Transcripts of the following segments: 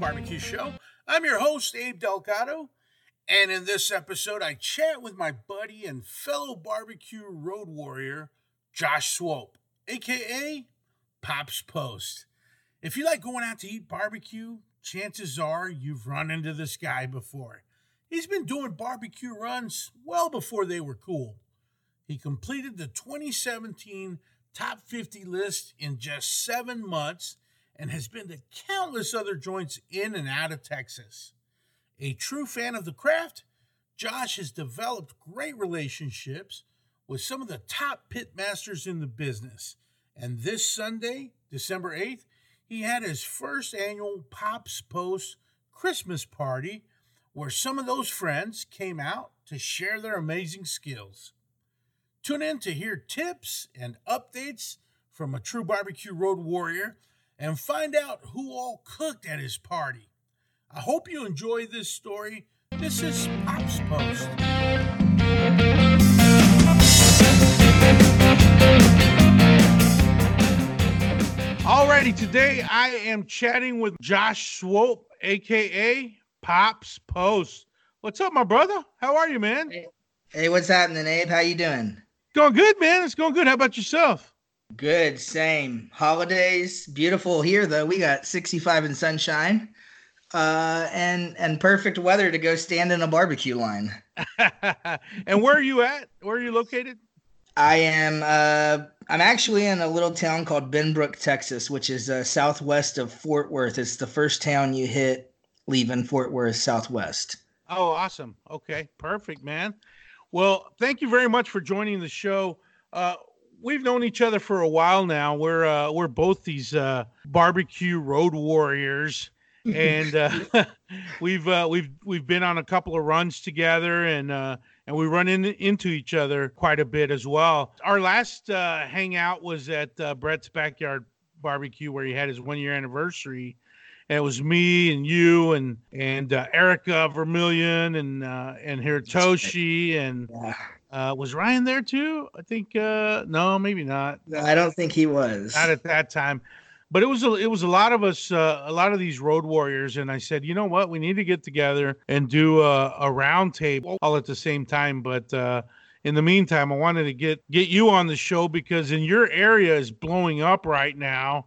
Barbecue Show. I'm your host, Abe Delgado, and in this episode, I chat with my buddy and fellow barbecue road warrior, Josh Swope, aka Pops Post. If you like going out to eat barbecue, chances are you've run into this guy before. He's been doing barbecue runs well before they were cool. He completed the 2017 top 50 list in just seven months and has been to countless other joints in and out of Texas. A true fan of the craft, Josh has developed great relationships with some of the top pit masters in the business. And this Sunday, December 8th, he had his first annual Pops Post Christmas party where some of those friends came out to share their amazing skills. Tune in to hear tips and updates from a true barbecue road warrior and find out who all cooked at his party. I hope you enjoy this story. This is Pops Post. Alrighty, today I am chatting with Josh Swope, aka Pops Post. What's up, my brother? How are you, man? Hey, hey, what's happening, Abe? How you doing? Going good, man. It's going good. How about yourself? Good, same. Holidays, beautiful here though. We got 65 and sunshine, uh, and and perfect weather to go stand in a barbecue line. and where are you at? Where are you located? I am. Uh, I'm actually in a little town called Benbrook, Texas, which is uh, southwest of Fort Worth. It's the first town you hit leaving Fort Worth southwest. Oh, awesome. Okay, perfect, man. Well, thank you very much for joining the show. Uh, we've known each other for a while now. We're uh, we're both these uh, barbecue road warriors, and uh, we've uh, we've we've been on a couple of runs together, and uh, and we run in, into each other quite a bit as well. Our last uh, hangout was at uh, Brett's backyard barbecue, where he had his one year anniversary. And it was me and you and and uh, Erica Vermillion and uh, and Hiratoshi and yeah. Uh, was Ryan there too? I think uh, no, maybe not. I don't think he was. Not at that time. But it was a, it was a lot of us, uh, a lot of these road warriors, and I said, you know what, we need to get together and do a, a round table all at the same time. But uh, in the meantime, I wanted to get get you on the show because in your area is blowing up right now,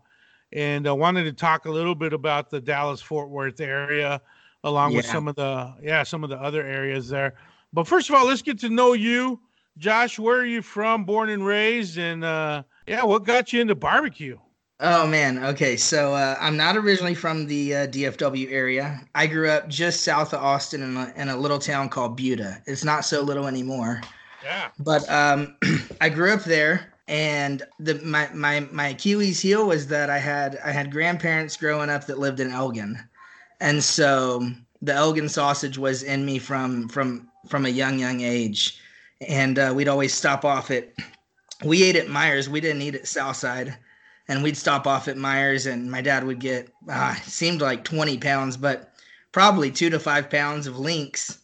and I wanted to talk a little bit about the Dallas Fort Worth area, along yeah. with some of the yeah some of the other areas there. But first of all, let's get to know you. Josh, where are you from, born and raised? And uh, yeah, what got you into barbecue? Oh man, okay. So uh, I'm not originally from the uh, DFW area. I grew up just south of Austin in a, in a little town called Buda. It's not so little anymore. Yeah. But um, I grew up there, and the my my my Achilles heel was that I had I had grandparents growing up that lived in Elgin, and so the Elgin sausage was in me from from from a young young age, and uh, we'd always stop off at. We ate at Meyer's. We didn't eat at Southside, and we'd stop off at Meyer's, and my dad would get uh, seemed like twenty pounds, but probably two to five pounds of links.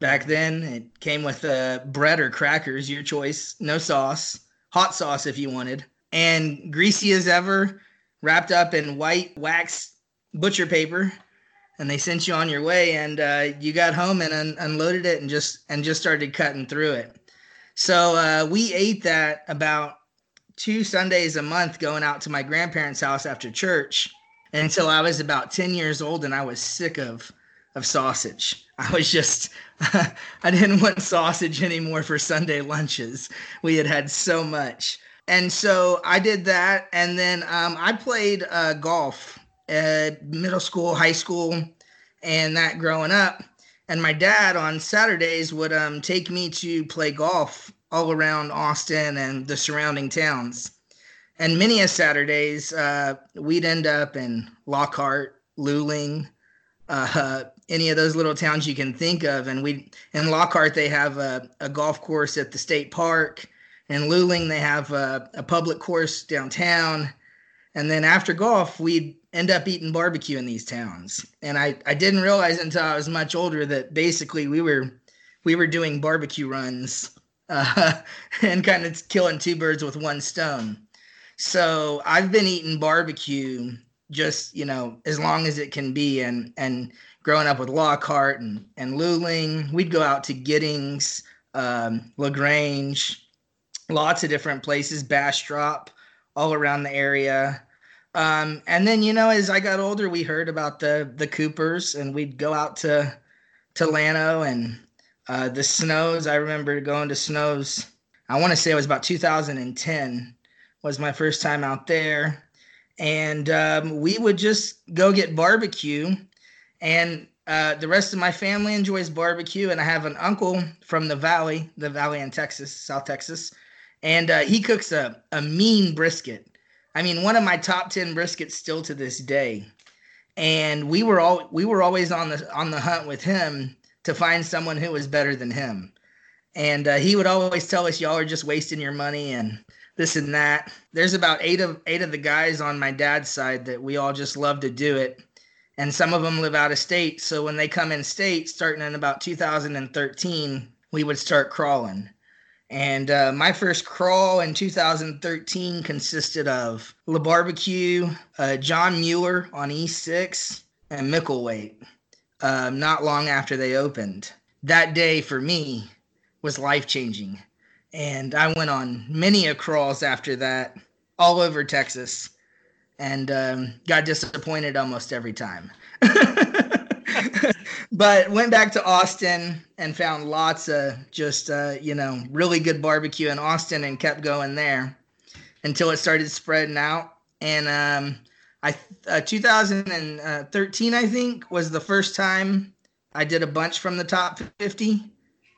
Back then, it came with uh, bread or crackers, your choice. No sauce, hot sauce if you wanted, and greasy as ever, wrapped up in white wax butcher paper and they sent you on your way and uh, you got home and un- unloaded it and just and just started cutting through it. So uh, we ate that about two sundays a month going out to my grandparents house after church until i was about 10 years old and i was sick of of sausage. I was just i didn't want sausage anymore for sunday lunches. We had had so much. And so i did that and then um, i played uh, golf at middle school, high school, and that growing up. And my dad on Saturdays would um, take me to play golf all around Austin and the surrounding towns. And many a Saturdays, uh, we'd end up in Lockhart, Luling, uh, any of those little towns you can think of. And we in Lockhart they have a, a golf course at the state park. In Luling they have a, a public course downtown. And then after golf, we'd end up eating barbecue in these towns. And I, I didn't realize until I was much older that basically we were we were doing barbecue runs uh, and kind of killing two birds with one stone. So I've been eating barbecue just you know as long as it can be and and growing up with lockhart and and luling we'd go out to giddings um, lagrange lots of different places bastrop all around the area um, and then you know as i got older we heard about the the coopers and we'd go out to to Llano and uh, the snows i remember going to snows i want to say it was about 2010 was my first time out there and um, we would just go get barbecue. And uh, the rest of my family enjoys barbecue, and I have an uncle from the valley, the valley in Texas, South Texas, and uh, he cooks a, a mean brisket. I mean, one of my top ten briskets still to this day. And we were all we were always on the on the hunt with him to find someone who was better than him. And uh, he would always tell us, "Y'all are just wasting your money," and this and that. There's about eight of eight of the guys on my dad's side that we all just love to do it. And some of them live out of state. So when they come in state, starting in about 2013, we would start crawling. And uh, my first crawl in 2013 consisted of La Barbecue, uh, John Mueller on E6, and Micklethwait. Uh, not long after they opened. That day for me was life changing and I went on many a crawls after that, all over Texas, and um, got disappointed almost every time. but went back to Austin and found lots of just uh, you know really good barbecue in Austin and kept going there until it started spreading out. And um, I uh, 2013 I think was the first time I did a bunch from the top 50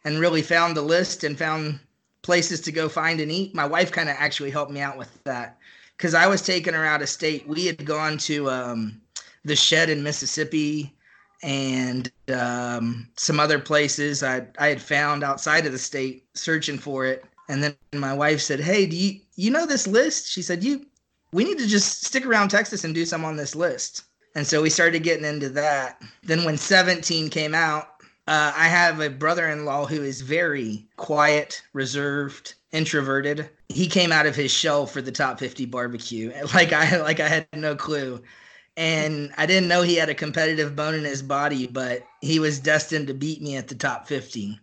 and really found the list and found places to go find and eat. My wife kind of actually helped me out with that because I was taking her out of state. We had gone to um, the shed in Mississippi and um, some other places I, I had found outside of the state searching for it. And then my wife said, Hey, do you, you know this list? She said, You, we need to just stick around Texas and do some on this list. And so we started getting into that. Then when 17 came out, uh, I have a brother in law who is very quiet, reserved, introverted. He came out of his shell for the top 50 barbecue. Like I like I had no clue. And I didn't know he had a competitive bone in his body, but he was destined to beat me at the top 15.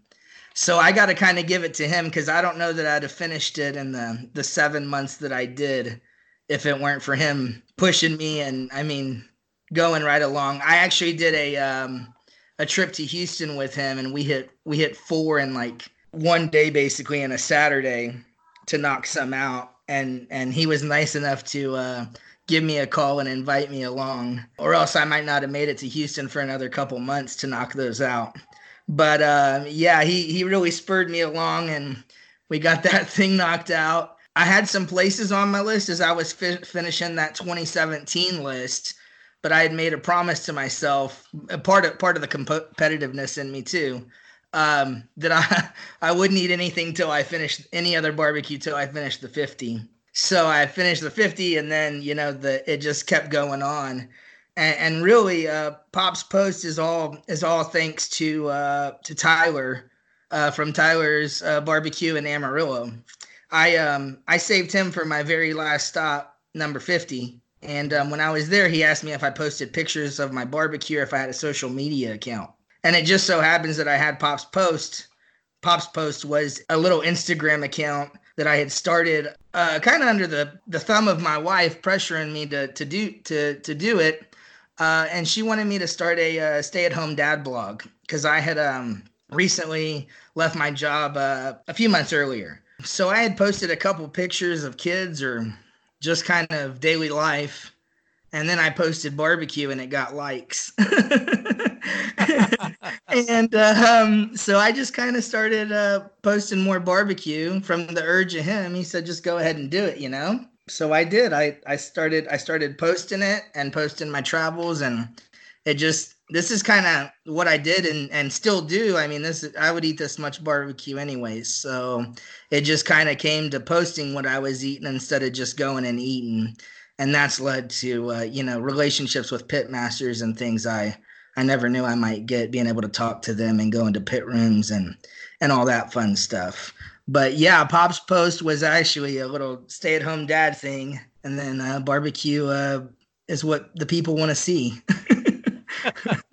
So I got to kind of give it to him because I don't know that I'd have finished it in the the seven months that I did if it weren't for him pushing me and I mean going right along. I actually did a um, a trip to Houston with him, and we hit we hit four in like one day, basically, in a Saturday to knock some out. And and he was nice enough to uh, give me a call and invite me along, or else I might not have made it to Houston for another couple months to knock those out. But uh, yeah, he he really spurred me along, and we got that thing knocked out. I had some places on my list as I was fi- finishing that 2017 list but I had made a promise to myself, part of part of the competitiveness in me too, um, that I I wouldn't eat anything till I finished any other barbecue till I finished the 50. So I finished the 50, and then you know the it just kept going on, and, and really, uh, Pop's post is all is all thanks to uh, to Tyler uh, from Tyler's uh, barbecue in Amarillo. I um I saved him for my very last stop, number 50 and um, when I was there, he asked me if I posted pictures of my barbecue if I had a social media account. And it just so happens that I had Pop's post. Pop's post was a little Instagram account that I had started uh, kind of under the, the thumb of my wife, pressuring me to, to do to, to do it. Uh, and she wanted me to start a uh, stay-at-home dad blog because I had um, recently left my job uh, a few months earlier. So I had posted a couple pictures of kids or just kind of daily life. And then I posted barbecue and it got likes. and uh, um, so I just kind of started uh, posting more barbecue from the urge of him. He said, just go ahead and do it, you know? So I did. I, I started I started posting it and posting my travels and it just this is kind of what I did and and still do. I mean, this I would eat this much barbecue anyways. So it just kind of came to posting what I was eating instead of just going and eating, and that's led to uh, you know relationships with pit masters and things I I never knew I might get being able to talk to them and go into pit rooms and and all that fun stuff. But yeah, Pop's post was actually a little stay at home dad thing, and then uh, barbecue uh, is what the people want to see.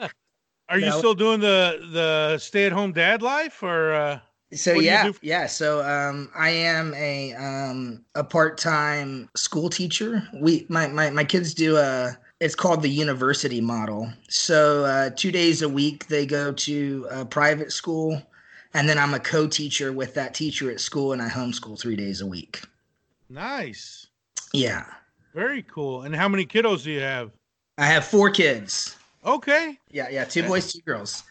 Are you still doing the the stay at home dad life or? So yeah, yeah. So um, I am a um, a part time school teacher. We my, my my kids do a it's called the university model. So uh, two days a week they go to a private school, and then I'm a co teacher with that teacher at school, and I homeschool three days a week. Nice. Yeah. Very cool. And how many kiddos do you have? I have four kids. Okay. Yeah, yeah, two boys, two girls.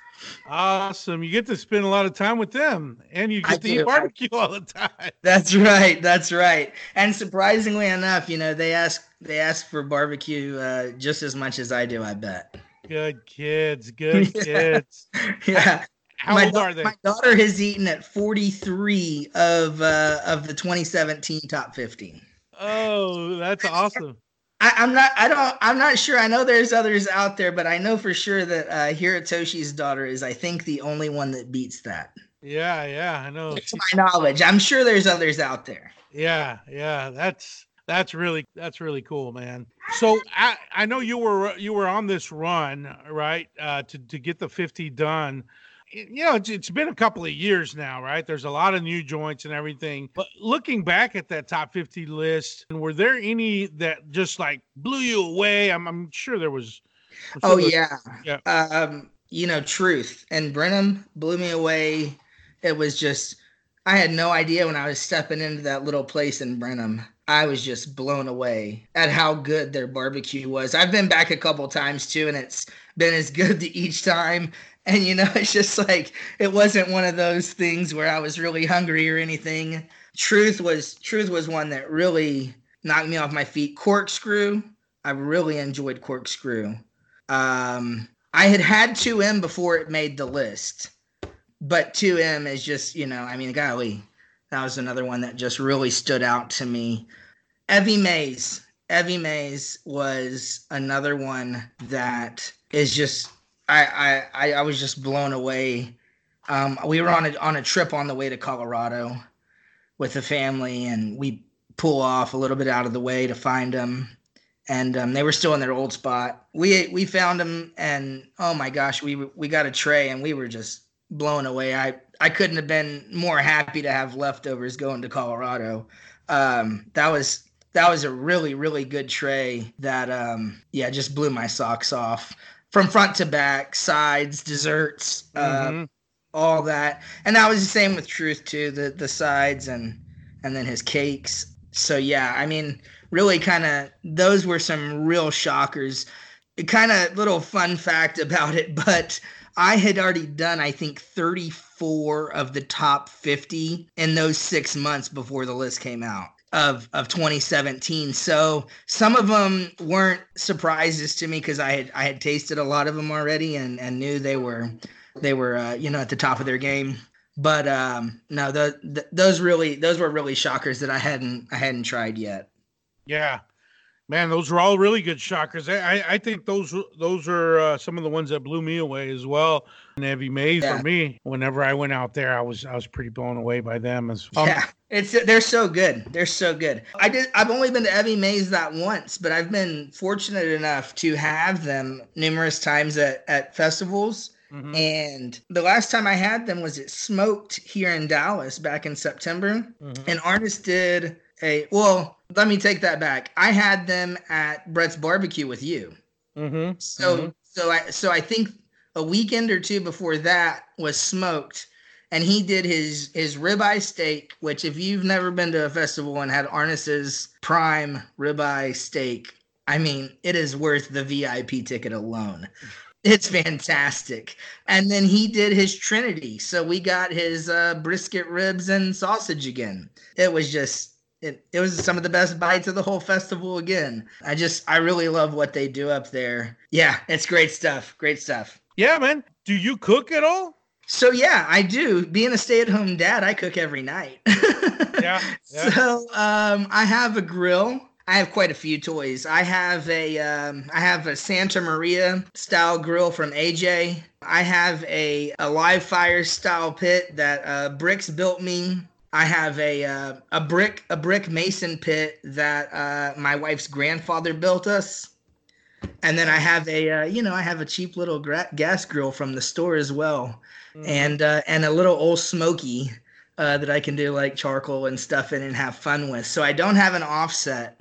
Awesome. You get to spend a lot of time with them and you get I to do. eat barbecue all the time. That's right. That's right. And surprisingly enough, you know, they ask they ask for barbecue uh, just as much as I do, I bet. Good kids. Good kids. yeah. How my old are they? My daughter has eaten at 43 of uh, of the 2017 top 15. Oh, that's awesome. I, am not. I don't. I'm not sure. I know there's others out there, but I know for sure that uh, Hiratoshi's daughter is, I think, the only one that beats that. Yeah, yeah, I know. To my knowledge, I'm sure there's others out there. Yeah, yeah, that's that's really that's really cool, man. So I I know you were you were on this run, right, uh, to to get the 50 done you know, it's, it's been a couple of years now, right? There's a lot of new joints and everything. But looking back at that top 50 list, were there any that just like blew you away? I'm, I'm sure there was. Sure oh, yeah. Yeah. Um, you know, Truth and Brenham blew me away. It was just, I had no idea when I was stepping into that little place in Brenham. I was just blown away at how good their barbecue was. I've been back a couple times too, and it's been as good to each time and you know, it's just like it wasn't one of those things where I was really hungry or anything. Truth was truth was one that really knocked me off my feet. Corkscrew, I really enjoyed Corkscrew. Um, I had had 2M before it made the list, but 2M is just, you know, I mean, golly, that was another one that just really stood out to me. Evie Mae's, Evie Mae's was another one that is just I, I I was just blown away. Um, we were on a on a trip on the way to Colorado with the family, and we pull off a little bit out of the way to find them, and um, they were still in their old spot. We we found them, and oh my gosh, we we got a tray, and we were just blown away. I I couldn't have been more happy to have leftovers going to Colorado. Um, that was that was a really really good tray that um yeah just blew my socks off from front to back, sides, desserts, uh, mm-hmm. all that. And that was the same with Truth too, the the sides and and then his cakes. So yeah, I mean, really kind of those were some real shockers. Kind of little fun fact about it, but I had already done I think 34 of the top 50 in those 6 months before the list came out of of 2017. So some of them weren't surprises to me because I had I had tasted a lot of them already and and knew they were they were uh, you know at the top of their game. But um, no, the, the, those really those were really shockers that I hadn't I hadn't tried yet. Yeah, Man, those are all really good shockers. I, I think those those are uh, some of the ones that blew me away as well. And Evie Mae's yeah. for me. Whenever I went out there, I was I was pretty blown away by them as well. Yeah, it's they're so good. They're so good. I did. I've only been to Evie Mae's that once, but I've been fortunate enough to have them numerous times at at festivals. Mm-hmm. And the last time I had them was at Smoked here in Dallas back in September. Mm-hmm. And Arnis did a well let me take that back i had them at brett's barbecue with you mm-hmm. so mm-hmm. so i so i think a weekend or two before that was smoked and he did his his ribeye steak which if you've never been to a festival and had arnis's prime ribeye steak i mean it is worth the vip ticket alone it's fantastic. And then he did his Trinity. So we got his uh, brisket ribs and sausage again. It was just it, it was some of the best bites of the whole festival again. I just I really love what they do up there. Yeah, it's great stuff. Great stuff. Yeah, man. Do you cook at all? So yeah, I do. Being a stay-at-home dad, I cook every night. yeah, yeah. So um, I have a grill. I have quite a few toys. I have a um, I have a Santa Maria style grill from AJ. I have a, a live fire style pit that uh, Bricks built me I have a uh, a brick a brick mason pit that uh, my wife's grandfather built us. and then I have a uh, you know I have a cheap little gra- gas grill from the store as well, mm. and uh, and a little old smoky uh, that I can do like charcoal and stuff in and have fun with. So I don't have an offset,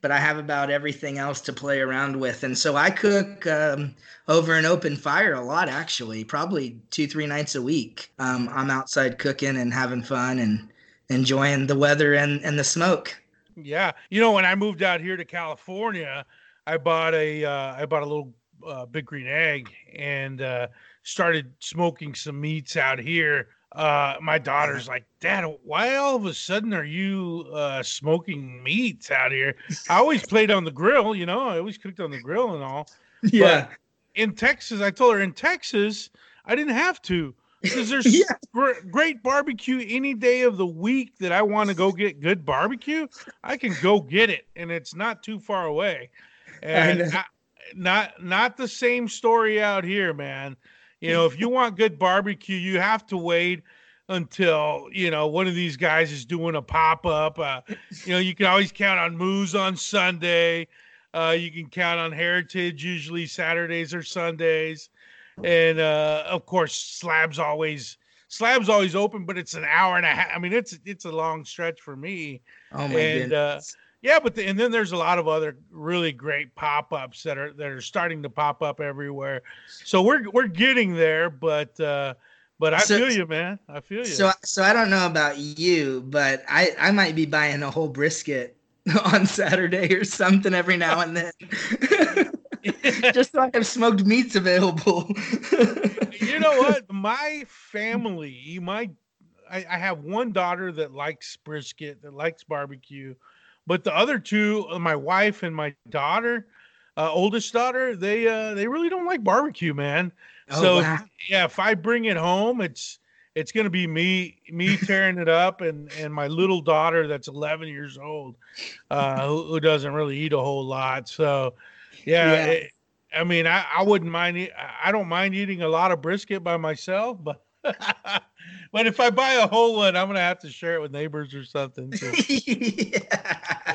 but I have about everything else to play around with, and so I cook um, over an open fire a lot actually, probably two three nights a week. Um, I'm outside cooking and having fun and enjoying the weather and and the smoke. Yeah, you know when I moved out here to California I bought a uh, I bought a little uh, big green egg and uh, started smoking some meats out here. Uh, my daughter's like, Dad, why all of a sudden are you uh, smoking meats out here? I always played on the grill, you know, I always cooked on the grill and all. Yeah. But in Texas, I told her in Texas, I didn't have to because there's yeah. gr- great barbecue any day of the week that I want to go get good barbecue. I can go get it, and it's not too far away. And I, not not the same story out here, man. You know, if you want good barbecue, you have to wait until you know one of these guys is doing a pop up. Uh, you know, you can always count on Moose on Sunday. Uh, you can count on Heritage usually Saturdays or Sundays, and uh, of course Slabs always Slabs always open, but it's an hour and a half. I mean, it's it's a long stretch for me. Oh my and, uh, goodness. Yeah, but the, and then there's a lot of other really great pop-ups that are that are starting to pop up everywhere. So we're we're getting there, but uh but I so, feel you, man. I feel you. So so I don't know about you, but I I might be buying a whole brisket on Saturday or something every now and then. Just so I have smoked meats available. you know what? My family, my I, I have one daughter that likes brisket, that likes barbecue but the other two, uh, my wife and my daughter, uh, oldest daughter, they uh, they really don't like barbecue, man. Oh, so wow. yeah, if I bring it home, it's it's gonna be me me tearing it up, and and my little daughter that's 11 years old, uh, who, who doesn't really eat a whole lot. So yeah. yeah. It, I mean, I, I wouldn't mind. I don't mind eating a lot of brisket by myself, but but if I buy a whole one, I'm gonna have to share it with neighbors or something. So. yeah.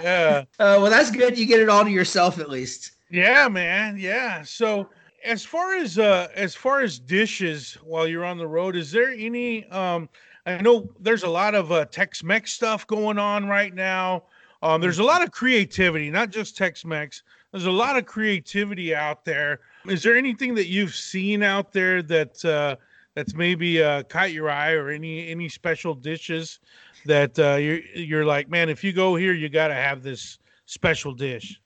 yeah. Uh, well, that's good. You get it all to yourself at least. Yeah, man. Yeah. So as far as uh as far as dishes while you're on the road, is there any um I know there's a lot of uh, Tex-Mex stuff going on right now. Um, there's a lot of creativity, not just Tex-Mex. There's a lot of creativity out there. Is there anything that you've seen out there that uh, that's maybe uh, caught your eye or any any special dishes that uh, you're you're like, man, if you go here, you got to have this special dish.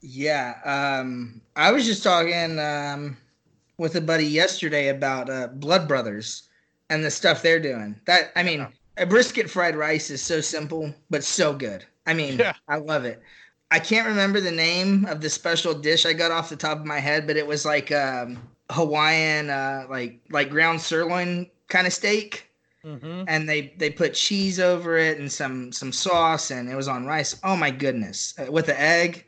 Yeah, um, I was just talking um, with a buddy yesterday about uh, Blood Brothers and the stuff they're doing. That I mean, a brisket fried rice is so simple but so good. I mean, yeah. I love it. I can't remember the name of the special dish I got off the top of my head, but it was like um, Hawaiian, uh, like like ground sirloin kind of steak, mm-hmm. and they they put cheese over it and some some sauce, and it was on rice. Oh my goodness, uh, with the egg,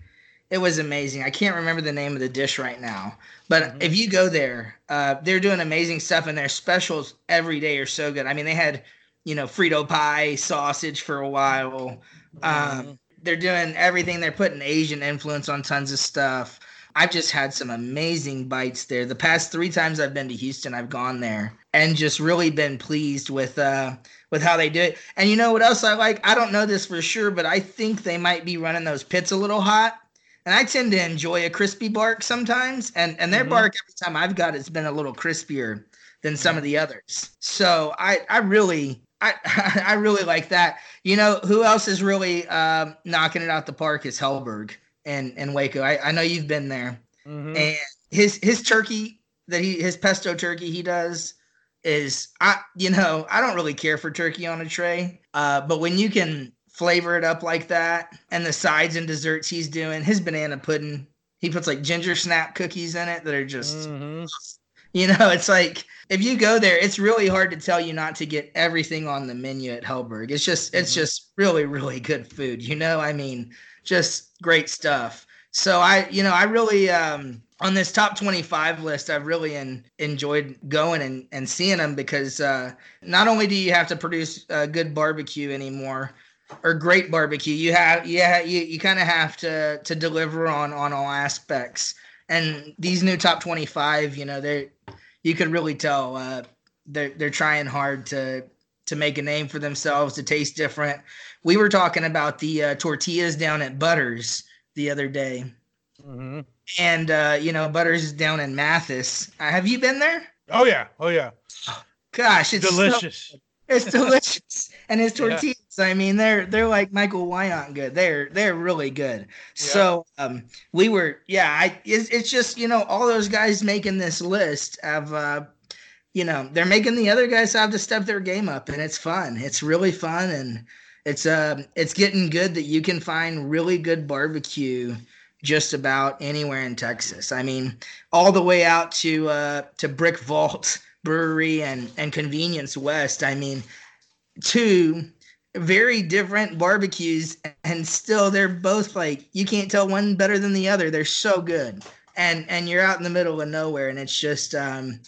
it was amazing. I can't remember the name of the dish right now, but mm-hmm. if you go there, uh, they're doing amazing stuff, and their specials every day are so good. I mean, they had you know Frito pie sausage for a while. Um, mm-hmm. they're doing everything. They're putting Asian influence on tons of stuff. I've just had some amazing bites there. The past three times I've been to Houston, I've gone there and just really been pleased with uh with how they do it. And you know what else I like? I don't know this for sure, but I think they might be running those pits a little hot. And I tend to enjoy a crispy bark sometimes. And and their mm-hmm. bark every time I've got it's been a little crispier than some of the others. So I I really I I really like that. You know who else is really uh, knocking it out the park is Helberg in in Waco. I, I know you've been there, mm-hmm. and his his turkey that he his pesto turkey he does is I you know I don't really care for turkey on a tray, uh, but when you can flavor it up like that, and the sides and desserts he's doing, his banana pudding, he puts like ginger snap cookies in it that are just. Mm-hmm. You know, it's like if you go there, it's really hard to tell you not to get everything on the menu at Helberg. It's just, mm-hmm. it's just really, really good food. You know, I mean, just great stuff. So I, you know, I really um on this top 25 list, I've really enjoyed going and, and seeing them because uh, not only do you have to produce uh, good barbecue anymore or great barbecue, you have yeah you, you kind of have to to deliver on on all aspects. and these new top 25, you know, they you could really tell uh, they're they're trying hard to to make a name for themselves to taste different. We were talking about the uh, tortillas down at Butters the other day, mm-hmm. and uh, you know Butters is down in Mathis. Uh, have you been there? Oh yeah, oh yeah. Gosh, it's delicious. So, it's delicious, and his tortillas. Yeah. I mean, they're they're like Michael Wyant good. They're they're really good. Yeah. So um, we were yeah. I it's, it's just you know all those guys making this list have uh, you know they're making the other guys have to step their game up, and it's fun. It's really fun, and it's uh it's getting good that you can find really good barbecue just about anywhere in Texas. I mean, all the way out to uh, to Brick Vault Brewery and and Convenience West. I mean, two very different barbecues, and still they're both like you can't tell one better than the other. They're so good, and and you're out in the middle of nowhere, and it's just um,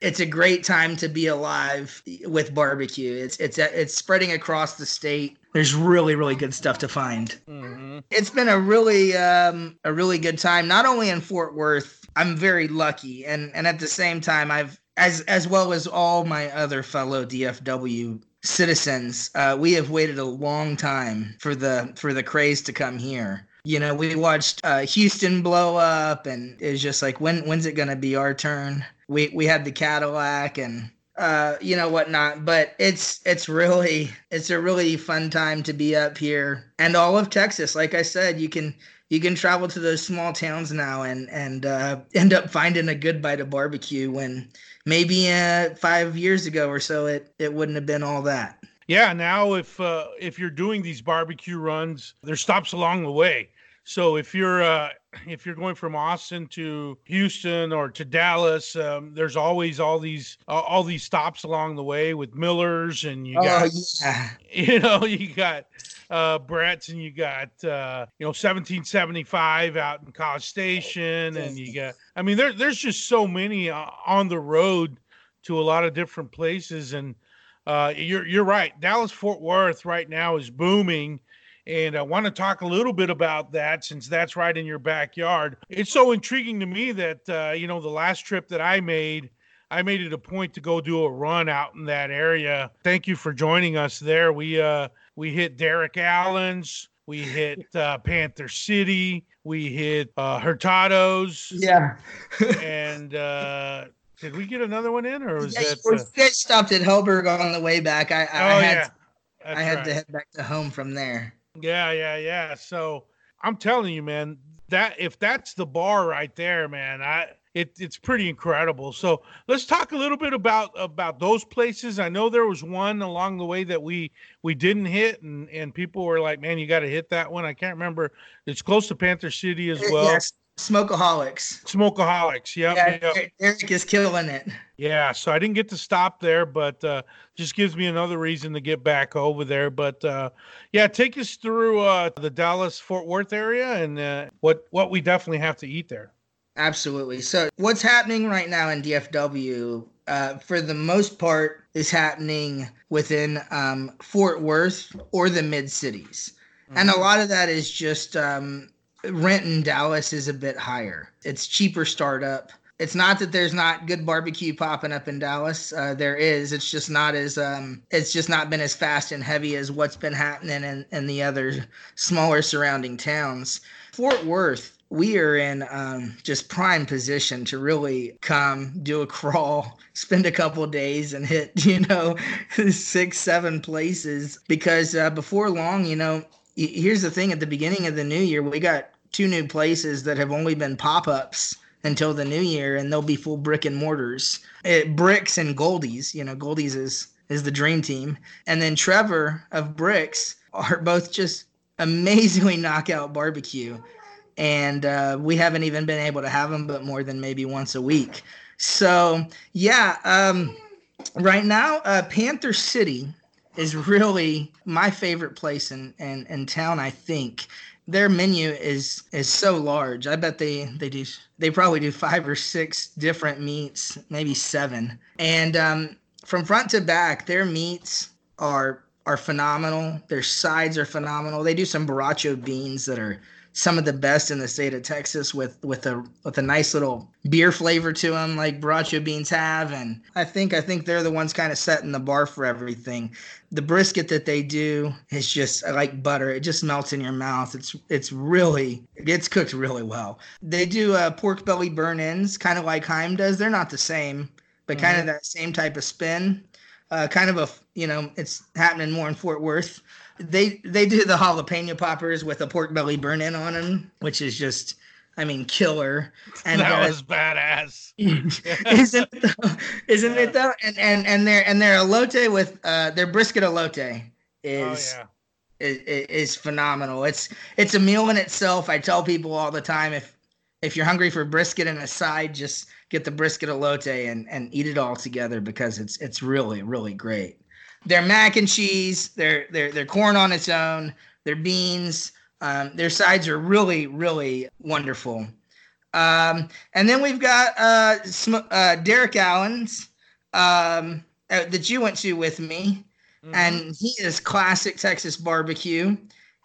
it's a great time to be alive with barbecue. It's it's it's spreading across the state. There's really really good stuff to find. Mm-hmm. It's been a really um, a really good time. Not only in Fort Worth, I'm very lucky, and and at the same time, I've as as well as all my other fellow DFW citizens, uh, we have waited a long time for the for the craze to come here. You know, we watched uh, Houston blow up, and it's just like, when when's it gonna be our turn? We we had the Cattleack and uh, you know whatnot, but it's it's really it's a really fun time to be up here, and all of Texas. Like I said, you can you can travel to those small towns now and and uh, end up finding a good bite of barbecue when maybe uh, five years ago or so it it wouldn't have been all that. Yeah, now if uh, if you're doing these barbecue runs, there's stops along the way. So if you're uh, if you're going from Austin to Houston or to Dallas, um, there's always all these uh, all these stops along the way with Millers, and you got oh, yeah. you know you got uh, Brett's, and you got uh, you know 1775 out in College Station, and you got I mean there there's just so many uh, on the road to a lot of different places, and uh, you're you're right. Dallas Fort Worth right now is booming and I want to talk a little bit about that since that's right in your backyard. It's so intriguing to me that, uh, you know, the last trip that I made, I made it a point to go do a run out in that area. Thank you for joining us there. We, uh, we hit Derek Allen's, we hit uh, Panther City, we hit uh, Hurtado's. Yeah. and, uh, did we get another one in, or was yes, that? Uh... We stopped at Helberg on the way back. I, I, oh, I had, yeah. I had right. to head back to home from there. Yeah, yeah, yeah. So I'm telling you, man, that if that's the bar right there, man, I it, it's pretty incredible. So let's talk a little bit about about those places. I know there was one along the way that we we didn't hit, and and people were like, "Man, you got to hit that one." I can't remember. It's close to Panther City as well. Yes, Smokeaholics. Smokeaholics. Yep, yeah. Yep. Eric is killing it. Yeah. So I didn't get to stop there, but uh, just gives me another reason to get back over there. But uh, yeah, take us through uh, the Dallas Fort Worth area and uh, what what we definitely have to eat there. Absolutely. So what's happening right now in DFW? Uh, for the most part, is happening within um, Fort Worth or the mid cities. Mm-hmm. And a lot of that is just um, rent in Dallas is a bit higher. It's cheaper startup. It's not that there's not good barbecue popping up in Dallas. Uh, there is. It's just not as um, it's just not been as fast and heavy as what's been happening in, in the other smaller surrounding towns. Fort Worth, we are in um, just prime position to really come do a crawl, spend a couple days, and hit you know six, seven places because uh, before long, you know, here's the thing at the beginning of the new year we got two new places that have only been pop-ups until the new year and they'll be full brick and mortars. It, bricks and goldee's you know goldee's is is the dream team. And then trevor of bricks are both just amazingly knockout barbecue. And uh, we haven't even been able to have them but more than maybe once a week. So yeah um, right now uh, panther city is really my favorite place in, in, in town, I think. Their menu is is so large. I bet they they do they probably do five or six different meats, maybe seven. And um, from front to back, their meats are are phenomenal. Their sides are phenomenal. They do some borracho beans that are some of the best in the state of Texas with with a with a nice little beer flavor to them like borracho beans have and I think I think they're the ones kind of setting the bar for everything. The brisket that they do is just like butter. It just melts in your mouth. It's it's really it's cooked really well. They do uh, pork belly burnt ends kind of like Heim does. They're not the same, but mm-hmm. kind of that same type of spin. Uh, kind of a you know it's happening more in Fort Worth they they do the jalapeno poppers with a pork belly burnt end on them, which is just I mean killer. And that uh, was badass. isn't it though? Isn't yeah. it though? And and and their and their elote with uh their brisket elote is oh, yeah. Is, is phenomenal. It's it's a meal in itself. I tell people all the time if if you're hungry for brisket and a side, just get the brisket elote and and eat it all together because it's it's really really great their mac and cheese, their their their corn on its own, their beans, um, their sides are really really wonderful. Um, and then we've got uh, uh, Derek Allen's um, uh, that you went to with me, mm-hmm. and he is classic Texas barbecue.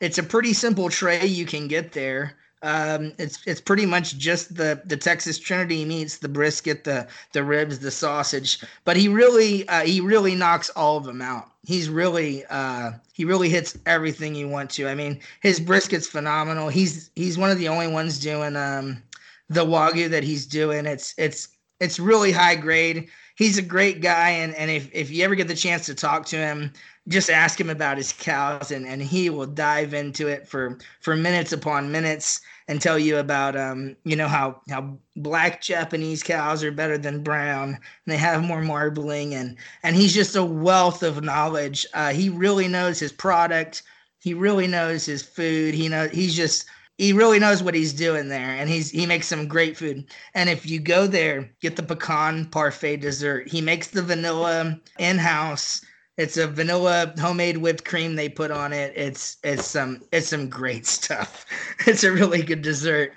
It's a pretty simple tray you can get there. Um, it's it's pretty much just the the Texas Trinity meats, the brisket, the the ribs, the sausage. But he really uh, he really knocks all of them out. He's really uh, he really hits everything you want to. I mean, his brisket's phenomenal. He's he's one of the only ones doing um, the wagyu that he's doing. It's it's it's really high grade. He's a great guy, and and if if you ever get the chance to talk to him, just ask him about his cows, and and he will dive into it for for minutes upon minutes and tell you about um, you know how how black Japanese cows are better than brown and they have more marbling and and he's just a wealth of knowledge. Uh, he really knows his product. He really knows his food. He knows he's just he really knows what he's doing there and he's he makes some great food and if you go there get the pecan parfait dessert he makes the vanilla in-house it's a vanilla homemade whipped cream they put on it. It's it's some it's some great stuff. It's a really good dessert.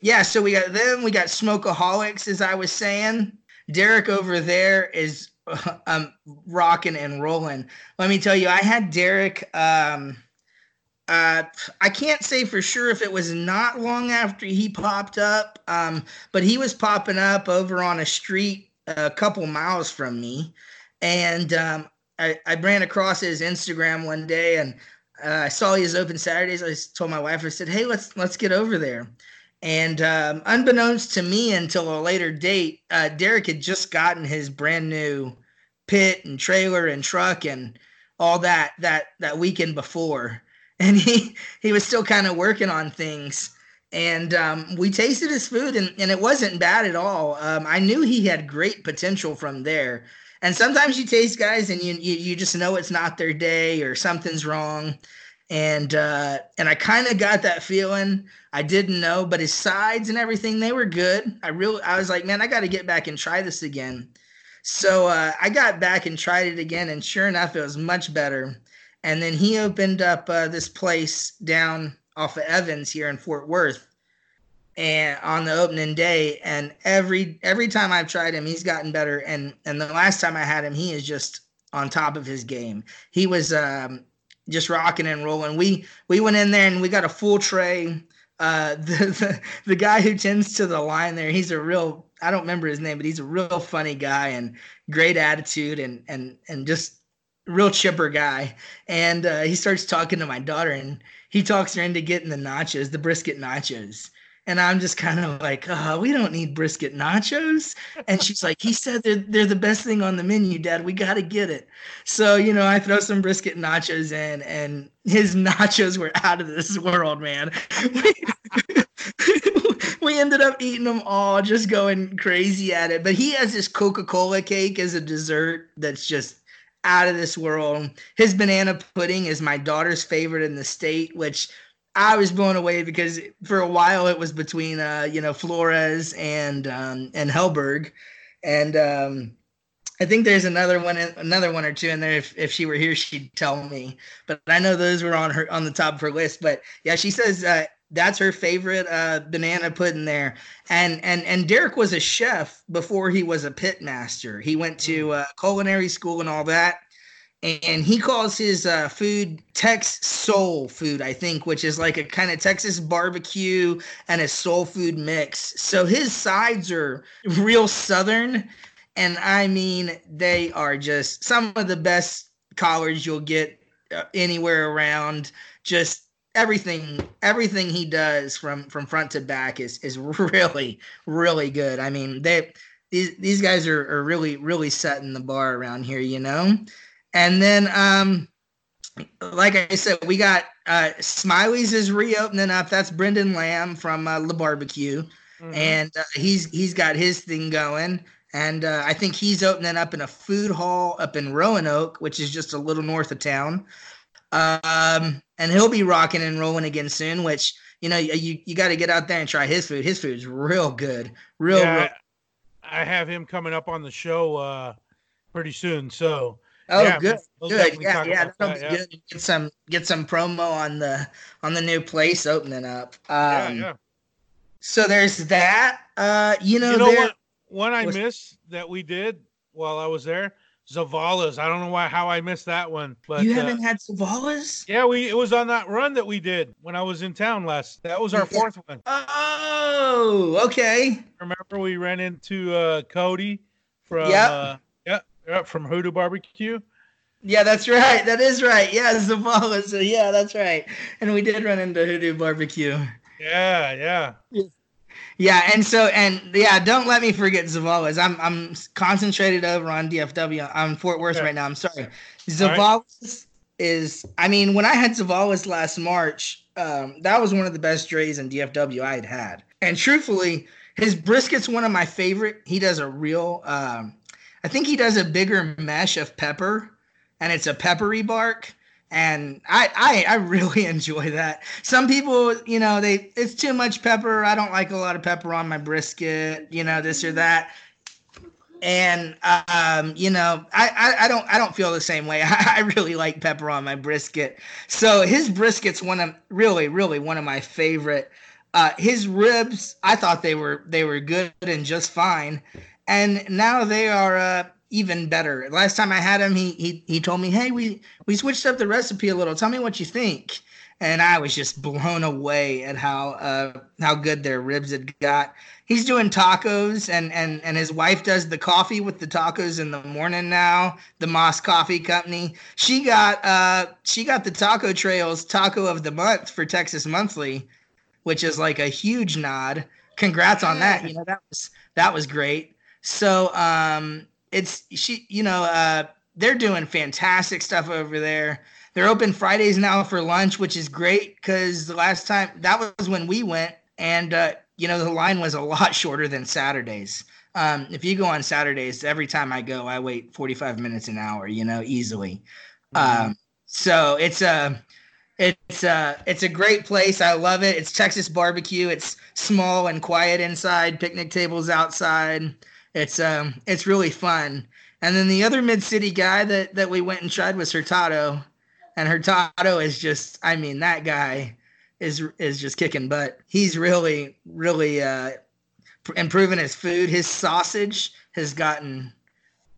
Yeah, so we got them. We got Smokeaholics, as I was saying. Derek over there is um rocking and rolling. Let me tell you, I had Derek. Um, uh, I can't say for sure if it was not long after he popped up, um, but he was popping up over on a street a couple miles from me, and um, I, I ran across his Instagram one day and uh, I saw he was open Saturdays. I told my wife, I said, "Hey, let's let's get over there." And um, unbeknownst to me, until a later date, uh, Derek had just gotten his brand new pit and trailer and truck and all that that that weekend before, and he he was still kind of working on things. And um, we tasted his food, and, and it wasn't bad at all. Um, I knew he had great potential from there. And sometimes you taste guys and you you, you just know it's not their day or something's wrong. And uh, and I kind of got that feeling. I didn't know, but his sides and everything they were good. I really I was like, man, I got to get back and try this again. So uh, I got back and tried it again, and sure enough, it was much better. And then he opened up uh, this place down off of Evans here in Fort Worth, and on the opening day and every every time I've tried him he's gotten better and and the last time I had him he is just on top of his game. He was um, just rocking and rolling. We we went in there and we got a full tray. Uh, the, the the guy who tends to the line there, he's a real I don't remember his name, but he's a real funny guy and great attitude and and and just real chipper guy. And uh, he starts talking to my daughter and he talks her into getting the nachos, the brisket nachos. And I'm just kind of like, oh, we don't need brisket nachos. And she's like, he said they're, they're the best thing on the menu, Dad. We got to get it. So, you know, I throw some brisket nachos in, and his nachos were out of this world, man. we ended up eating them all, just going crazy at it. But he has this Coca Cola cake as a dessert that's just out of this world. His banana pudding is my daughter's favorite in the state, which I was blown away because for a while it was between uh, you know Flores and um, and Helberg, and um, I think there's another one another one or two in there. If, if she were here, she'd tell me. But I know those were on her on the top of her list. But yeah, she says uh, that's her favorite uh, banana pudding there. And and and Derek was a chef before he was a pit master. He went to mm. uh, culinary school and all that and he calls his uh, food Tex Soul Food, I think, which is like a kind of Texas barbecue and a soul food mix. So his sides are real southern, and I mean they are just some of the best collards you'll get uh, anywhere around. Just everything everything he does from from front to back is is really really good. I mean they these these guys are, are really really setting the bar around here, you know. And then um like I said, we got uh Smiley's is reopening up. That's Brendan Lamb from uh, Le Barbecue, mm-hmm. and uh, he's he's got his thing going. And uh, I think he's opening up in a food hall up in Roanoke, which is just a little north of town. Um, and he'll be rocking and rolling again soon. Which you know you you got to get out there and try his food. His food's real good, real. Yeah, real... I have him coming up on the show uh, pretty soon. So. Oh, yeah, good, good. Yeah, yeah, That'll yeah. good. Get some get some promo on the on the new place opening up. Um, yeah, yeah. So there's that. Uh, you know, you know what? One I was... missed that we did while I was there Zavala's. I don't know why how I missed that one. But you haven't uh, had Zavala's? Yeah, we it was on that run that we did when I was in town last. That was our fourth one. Oh, okay. Remember we ran into uh, Cody from yep. uh, yeah from Hoodoo Barbecue. Yeah, that's right. That is right. Yeah, Zavala. Zavala's. Yeah, that's right. And we did run into Hoodoo Barbecue. Yeah, yeah. Yeah, and so and yeah, don't let me forget Zavala's. I'm I'm concentrated over on DFW. I'm Fort Worth yeah. right now. I'm sorry. Zavala's right. is I mean, when I had Zavala's last March, um, that was one of the best drays in DFW I had had. And truthfully, his brisket's one of my favorite. He does a real um, I think he does a bigger mesh of pepper and it's a peppery bark and I, I I really enjoy that. Some people, you know, they it's too much pepper. I don't like a lot of pepper on my brisket, you know, this or that. And um, you know, I, I, I don't I don't feel the same way. I, I really like pepper on my brisket. So his brisket's one of really really one of my favorite. Uh, his ribs, I thought they were they were good and just fine, and now they are uh, even better. Last time I had him, he he he told me, "Hey, we we switched up the recipe a little. Tell me what you think." And I was just blown away at how uh, how good their ribs had got. He's doing tacos, and and and his wife does the coffee with the tacos in the morning now. The Moss Coffee Company. She got uh she got the Taco Trails Taco of the Month for Texas Monthly, which is like a huge nod. Congrats on that. You know that was that was great. So um it's she you know uh they're doing fantastic stuff over there they're open fridays now for lunch which is great because the last time that was when we went and uh you know the line was a lot shorter than saturdays um if you go on saturdays every time i go i wait 45 minutes an hour you know easily mm-hmm. um so it's a it's a it's a great place. I love it. It's Texas barbecue. It's small and quiet inside. Picnic tables outside. It's um it's really fun. And then the other mid city guy that that we went and tried was Hurtado, and Hurtado is just I mean that guy is is just kicking butt. He's really really uh, improving his food. His sausage has gotten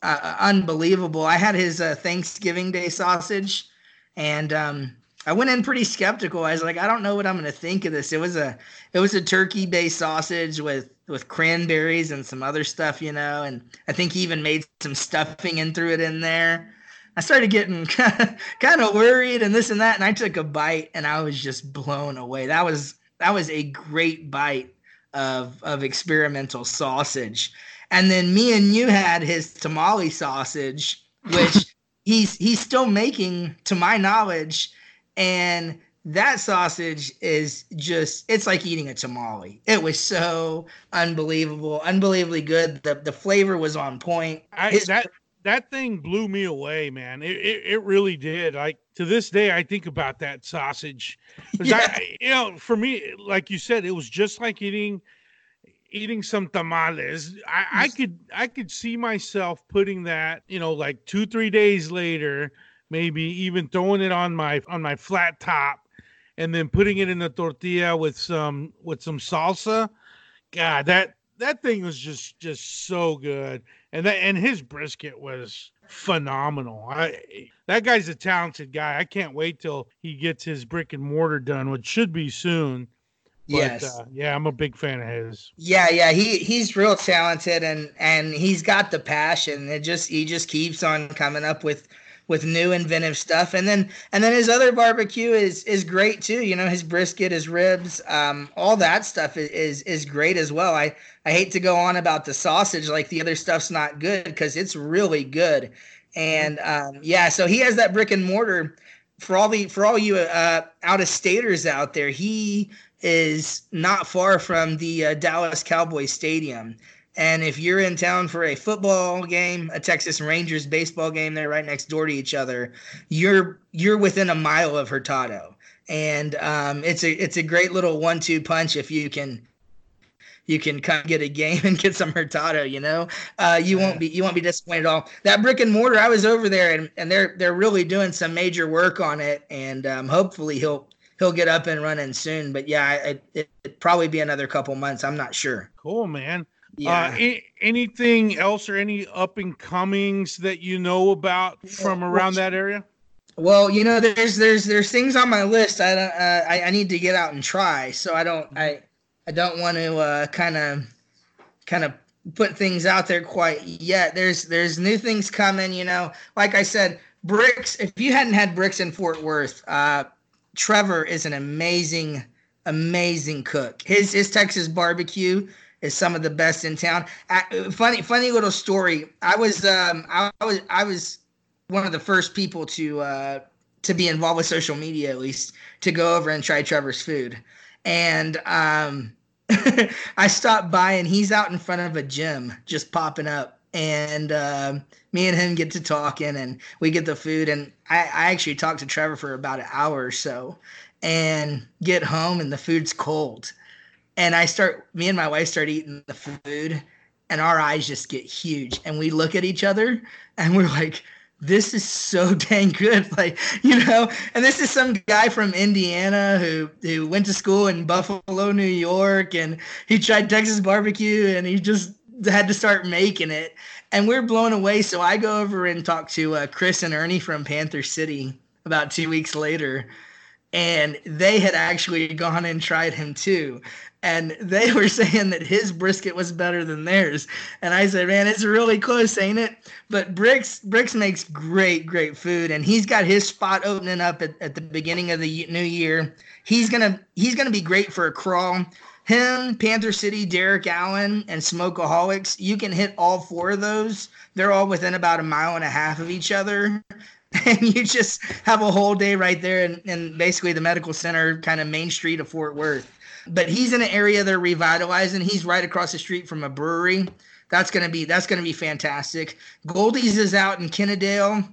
uh, uh, unbelievable. I had his uh, Thanksgiving Day sausage, and um, I went in pretty skeptical. I was like, I don't know what I'm going to think of this. It was a it was a turkey based sausage with with cranberries and some other stuff, you know, and I think he even made some stuffing and threw it in there. I started getting kind of worried and this and that, and I took a bite and I was just blown away. That was that was a great bite of of experimental sausage. And then me and you had his tamale sausage, which he's he's still making, to my knowledge, and that sausage is just it's like eating a tamale. It was so unbelievable unbelievably good. The the flavor was on point. I, that that thing blew me away man. It, it, it really did. Like to this day i think about that sausage. Yeah. I, you know for me like you said it was just like eating eating some tamales. I, I could i could see myself putting that you know like two three days later maybe even throwing it on my on my flat top and then putting it in a tortilla with some with some salsa. God, that that thing was just just so good, and that and his brisket was phenomenal. I that guy's a talented guy. I can't wait till he gets his brick and mortar done, which should be soon. But, yes. Uh, yeah, I'm a big fan of his. Yeah, yeah, he he's real talented and and he's got the passion. It just he just keeps on coming up with with new inventive stuff. And then and then his other barbecue is is great too you know his brisket his ribs um all that stuff is is, is great as well. I i hate to go on about the sausage like the other stuff's not good because it's really good. And um yeah so he has that brick and mortar for all the for all you uh out of staters out there. He is not far from the uh, Dallas Cowboys Stadium. And if you're in town for a football game, a Texas Rangers baseball game, they're right next door to each other. You're you're within a mile of Hurtado, and um, it's a it's a great little one-two punch if you can you can come get a game and get some Hurtado. You know, uh, you won't be you won't be disappointed at all. That brick and mortar, I was over there, and, and they're they're really doing some major work on it, and um, hopefully he'll he'll get up and running soon. But yeah, it, it, would probably be another couple months. I'm not sure. Cool, man. Yeah. Uh, anything else or any up and comings that you know about from around that area? Well, you know, there's there's there's things on my list I don't uh, I, I need to get out and try. So I don't I I don't want to kind of kind of put things out there quite yet. There's there's new things coming. You know, like I said, Brix. If you hadn't had Brix in Fort Worth, uh, Trevor is an amazing, amazing cook. His his Texas barbecue is some of the best in town. Funny funny little story. I was um I, I, was I was one of the first people to uh to be involved with social media at least to go over and try Trevor's food. And um I stopped by and he's out in front of a gym just popping up and uh, me and him get to talking and we get the food and I, I actually talked to trevor for about an hour or so and get home and the food's cold and i start me and my wife start eating the food and our eyes just get huge and we look at each other and we're like this is so dang good like you know and this is some guy from indiana who who went to school in buffalo new york and he tried texas barbecue and he just had to start making it, and we're blown away. So I go over and talk to uh, Chris and Ernie from Panther City about two weeks later, and they had actually gone and tried him too. And they were saying that his brisket was better than theirs. And I said, man, it's really close, ain't it? But Brix Brix makes great, great food. And he's got his spot opening up at, at the beginning of the new year. He's gonna he's gonna be great for a crawl him, Panther City, Derek Allan, and Smokeaholics, you can hit all four of those. They're all within about a mile and a half of each other. And you just have a whole day right there in, in basically the medical center, kind of main street of Fort Worth. But he's in an area they're revitalizing. He's right across the street from a brewery. That's gonna be that's gonna be fantastic. Goldee's is out in Kennedale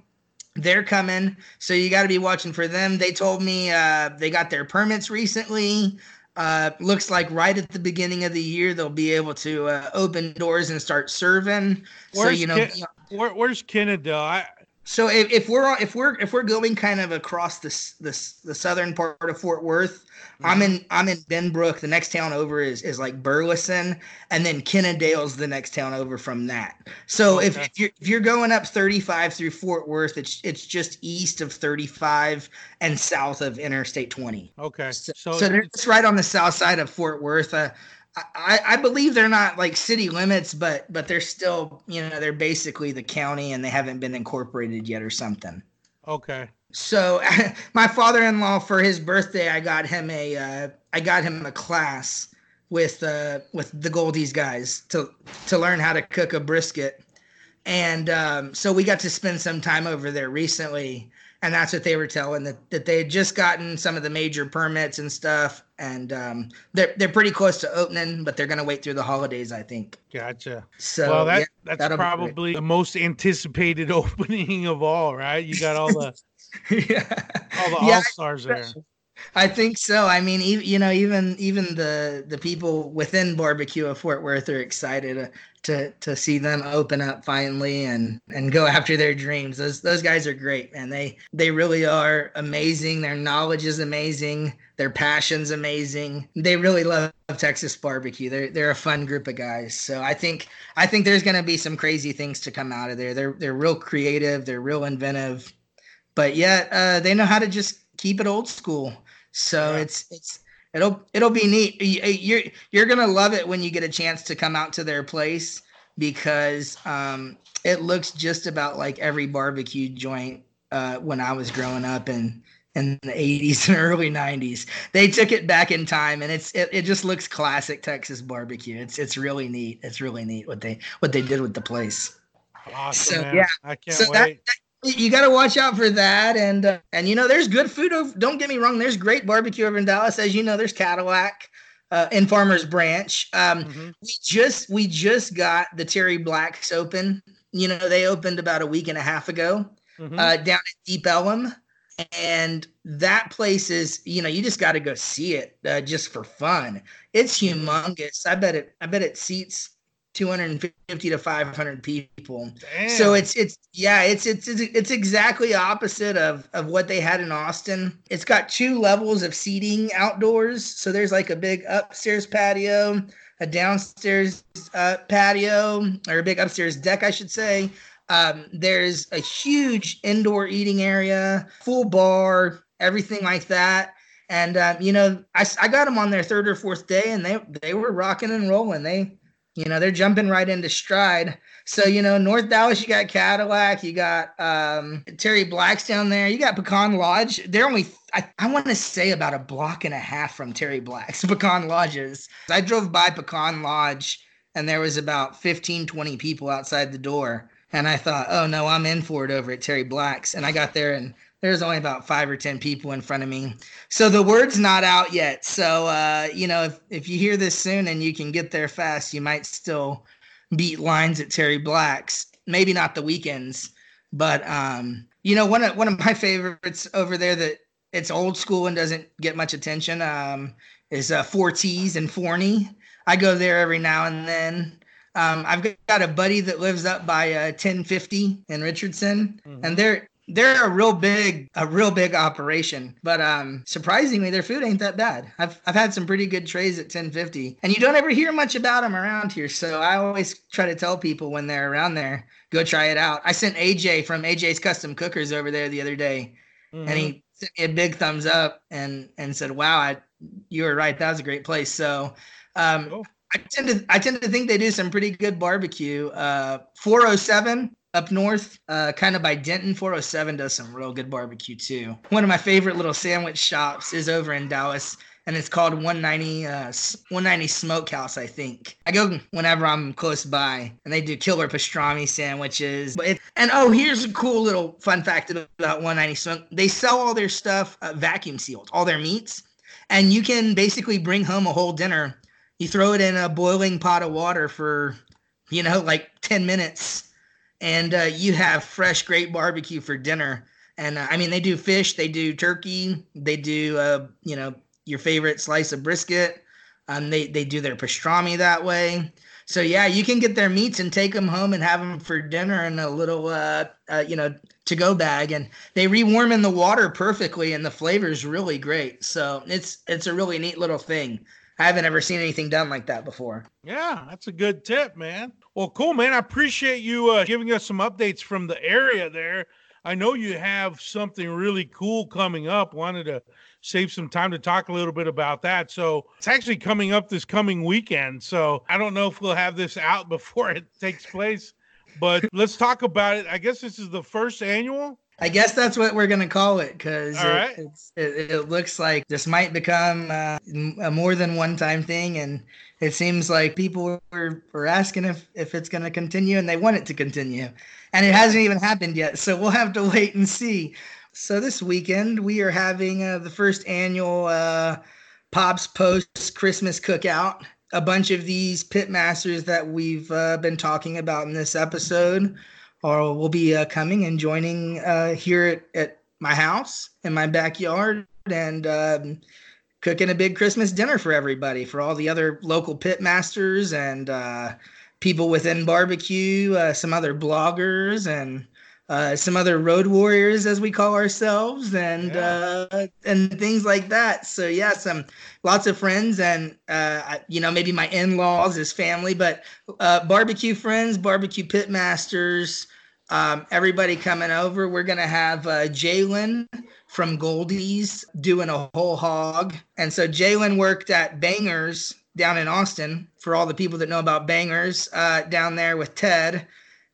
they're coming so you got to be watching for them they told me uh, they got their permits recently uh, looks like right at the beginning of the year they'll be able to uh, open doors and start serving. Where's so you know, Ken- where, where's Canada? I- so if, if we're if we're if we're going kind of across this this the southern part of Fort Worth, I'm in I'm in Benbrook. The next town over is is like Burleson, and then Kennedale's the next town over from that. So okay. if, if you're if you're going up 35 through Fort Worth, it's it's just east of 35 and south of Interstate 20. Okay, so so, so it's right on the south side of Fort Worth. Uh, I, I believe they're not like city limits, but but they're still you know they're basically the county and they haven't been incorporated yet or something. Okay. So my father-in-law for his birthday, I got him a uh, I got him a class with uh, with the Goldees guys to to learn how to cook a brisket, and um, so we got to spend some time over there recently, and that's what they were telling that that they had just gotten some of the major permits and stuff, and um, they're they're pretty close to opening, but they're gonna wait through the holidays, I think. Gotcha. So well, that yeah, that's probably the most anticipated opening of all, right? You got all the yeah. All the yeah, all stars there. I think so. I mean, you know, even even the the people within barbecue of Fort Worth are excited to to see them open up finally and and go after their dreams. Those those guys are great, and they they really are amazing. Their knowledge is amazing. Their passion's amazing. They really love Texas barbecue. They're they're a fun group of guys. So I think I think there's going to be some crazy things to come out of there. They're they're real creative. They're real inventive, but yet uh, they know how to just keep it old school. So yeah. it's it's it'll it'll be neat. You're you're gonna love it when you get a chance to come out to their place because um, it looks just about like every barbecue joint uh, when I was growing up and in the 80s and early 90s. They took it back in time and it's it, it just looks classic Texas barbecue. It's it's really neat. It's really neat what they what they did with the place. Awesome, so man. yeah, I can't so wait. That, you got to watch out for that. And uh, and you know there's good food over, don't get me wrong there's great barbecue over in dallas. As you know there's Cattleack uh, in farmers branch. Um, mm-hmm. we just we just got the terry blacks open. You know they opened about a week and a half ago mm-hmm. uh, down at deep ellum. And that place is you know you just got to go see it uh, just for fun. It's humongous. I bet it i bet it seats 250 to 500 people. Damn. So it's it's yeah, it's it's it's exactly opposite of of what they had in Austin. It's got two levels of seating outdoors. So there's like a big upstairs patio, a downstairs uh, patio or a big upstairs deck, I should say. Um, there's a huge indoor eating area, full bar, everything like that. And um, you know, I, I got them on their third or fourth day, and they they were rocking and rolling. They you know, they're jumping right into stride. So, you know, North Dallas, you got Cattleack, you got um, Terry Blacks down there, you got Pecan Lodge. They're only, I, I want to say, about a block and a half from Terry Blacks, Pecan Lodges. I drove by Pecan Lodge and there was about 15, 20 people outside the door. And I thought, oh no, I'm in for it over at Terry Blacks. And I got there and there's only about five or ten people in front of me. So the word's not out yet. So uh, you know if, if you hear this soon and you can get there fast you might still beat lines at terry black's. Maybe not the weekends but um, you know one of one of my favorites over there that it's old school and doesn't get much attention um, is uh, four t's and forney. I go there every now and then. Um, I've got a buddy that lives up by uh, Ten50 in Richardson, mm-hmm. and they're they're a real big a real big operation but um surprisingly their food ain't that bad i've i've had some pretty good trays at Ten50 and you don't ever hear much about them around here so i always try to tell people when they're around there go try it out i sent aj from aj's custom cookers over there the other day mm-hmm. and he mm-hmm. sent me a big thumbs up and and said wow I, you were right that was a great place so um. I tend to I tend to think they do some pretty good barbecue. Uh, 407 up north, uh, kind of by Denton, 407 does some real good barbecue too. One of my favorite little sandwich shops is over in Dallas, and it's called 190 uh, 190 Smokehouse, I think. I go whenever I'm close by, and they do killer pastrami sandwiches. But it, and oh, here's a cool little fun fact about 190 Smoke. They sell all their stuff uh, vacuum sealed, all their meats, and you can basically bring home a whole dinner. You throw it in a boiling pot of water for, you know, like 10 minutes and uh, you have fresh, great barbecue for dinner. And uh, I mean, they do fish, they do turkey, they do uh, you know your favorite slice of brisket. Um, they they do their pastrami that way. So yeah, you can get their meats and take them home and have them for dinner in a little uh, uh you know to go bag, and they rewarm in the water perfectly, and the flavor is really great. So it's it's a really neat little thing. I haven't ever seen anything done like that before. Yeah, that's a good tip, man. Well, cool, man. I appreciate you uh, giving us some updates from the area there. I know you have something really cool coming up. Wanted to save some time to talk a little bit about that. So it's actually coming up this coming weekend. So I don't know if we'll have this out before it takes place, but let's talk about it. I guess this is the first annual. I guess that's what we're gonna call it because it, right. it, it, looks like this might become uh, a more than one time thing, and it seems like people were, were asking if, if it's gonna continue, and they want it to continue, and it hasn't even happened yet. So we'll have to wait and see. So this weekend we are having uh, the first annual uh, Pops Post Christmas Cookout. A bunch of these pit masters that we've uh, been talking about in this episode or will be uh, coming and joining uh, here at, at, my house in my backyard and um, cooking a big Christmas dinner for everybody, for all the other local pit masters and uh, people within barbecue, uh, some other bloggers, and uh, some other road warriors, as we call ourselves, and yeah. uh, and things like that. So yeah, some lots of friends, and uh, you know maybe my in-laws, his family, but uh, barbecue friends, barbecue pit masters, um, everybody coming over. We're gonna have uh, Jalen from Goldee's doing a whole hog, and so Jalen worked at Bangers down in Austin for all the people that know about Bangers uh, down there with Ted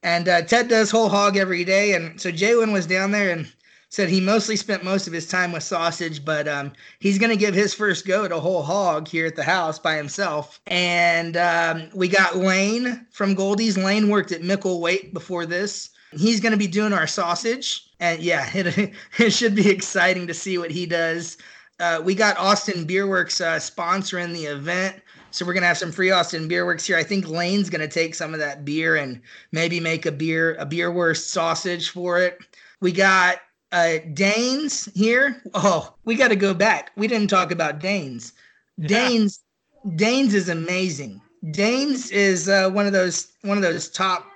and uh, Ted does whole hog every day. And so Jalen was down there and said he mostly spent most of his time with sausage, but um, he's going to give his first go a whole hog here at the house by himself. And um, we got Lane from Goldee's. Lane worked at Micklethwait before this. He's going to be doing our sausage. And yeah, it, it should be exciting to see what he does. Uh, we got Austin Beerworks uh, sponsoring the event. So we're gonna have some free Austin Beerworks here. I think Lane's gonna take some of that beer and maybe make a beer a beer wurst sausage for it. We got uh Dayne's here. Oh, we got to go back. We didn't talk about Dayne's. Yeah. Dayne's Dayne's is amazing. Dayne's is uh, one of those one of those top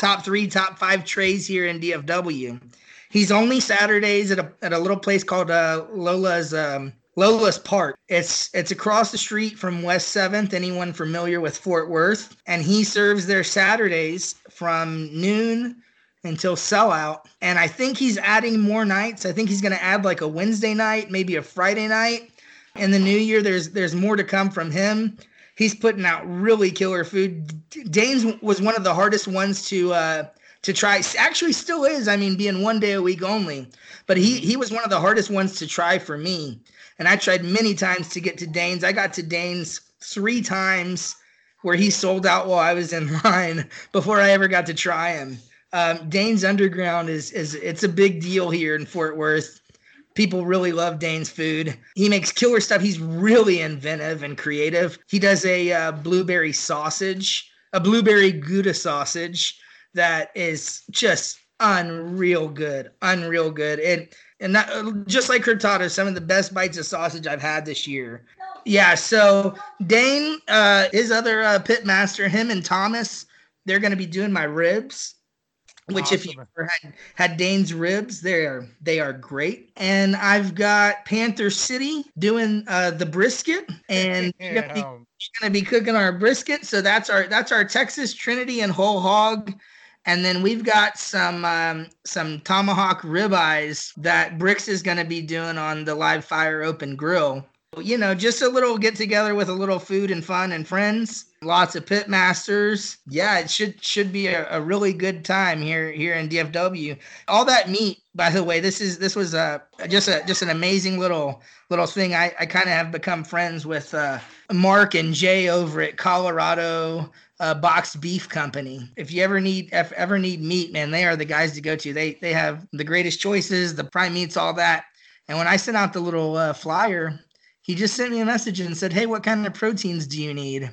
top three, top five trays here in DFW. He's only Saturdays at a at a little place called uh, Lola's um, Lola's Park. It's it's across the street from West Seventh. Anyone familiar with Fort Worth? And he serves there Saturdays from noon until sellout. And I think he's adding more nights. I think he's going to add like a Wednesday night, maybe a Friday night. In the new year, there's there's more to come from him. He's putting out really killer food. Dayne's was one of the hardest ones to uh, to try. Actually, still is. I mean, being one day a week only. But he he was one of the hardest ones to try for me and I tried many times to get to Dayne's. I got to Dayne's three times where he sold out while I was in line before I ever got to try him. Um, Dayne's Underground is is it's a big deal here in Fort Worth. People really love Dayne's food. He makes killer stuff. He's really inventive and creative. He does a uh, blueberry sausage, a blueberry Gouda sausage that is just unreal good, unreal good. It and that, just like Hurtado, some of the best bites of sausage I've had this year. Yeah, so Dayne, uh, his other uh, pit master, him and Thomas, they're going to be doing my ribs. Which, awesome. if you ever had, had Dayne's ribs, they are they are great. And I've got Panther City doing uh, the brisket, and yeah. going to be cooking our brisket. So that's our that's our Texas Trinity and whole hog and then we've got some um, some tomahawk ribeyes that Brix is going to be doing on the live fire open grill. You know, just a little get together with a little food and fun and friends. Lots of pit masters. Yeah, it should should be a, a really good time here here in DFW. All that meat, by the way, this is this was a just a just an amazing little little thing. I I kind of have become friends with uh, Mark and Jay over at Colorado uh, boxed beef company. If you ever need if ever need meat, man, they are the guys to go to. They they have the greatest choices, the prime meats, all that. And when I sent out the little uh, flyer, he just sent me a message and said, "Hey, what kind of proteins do you need?"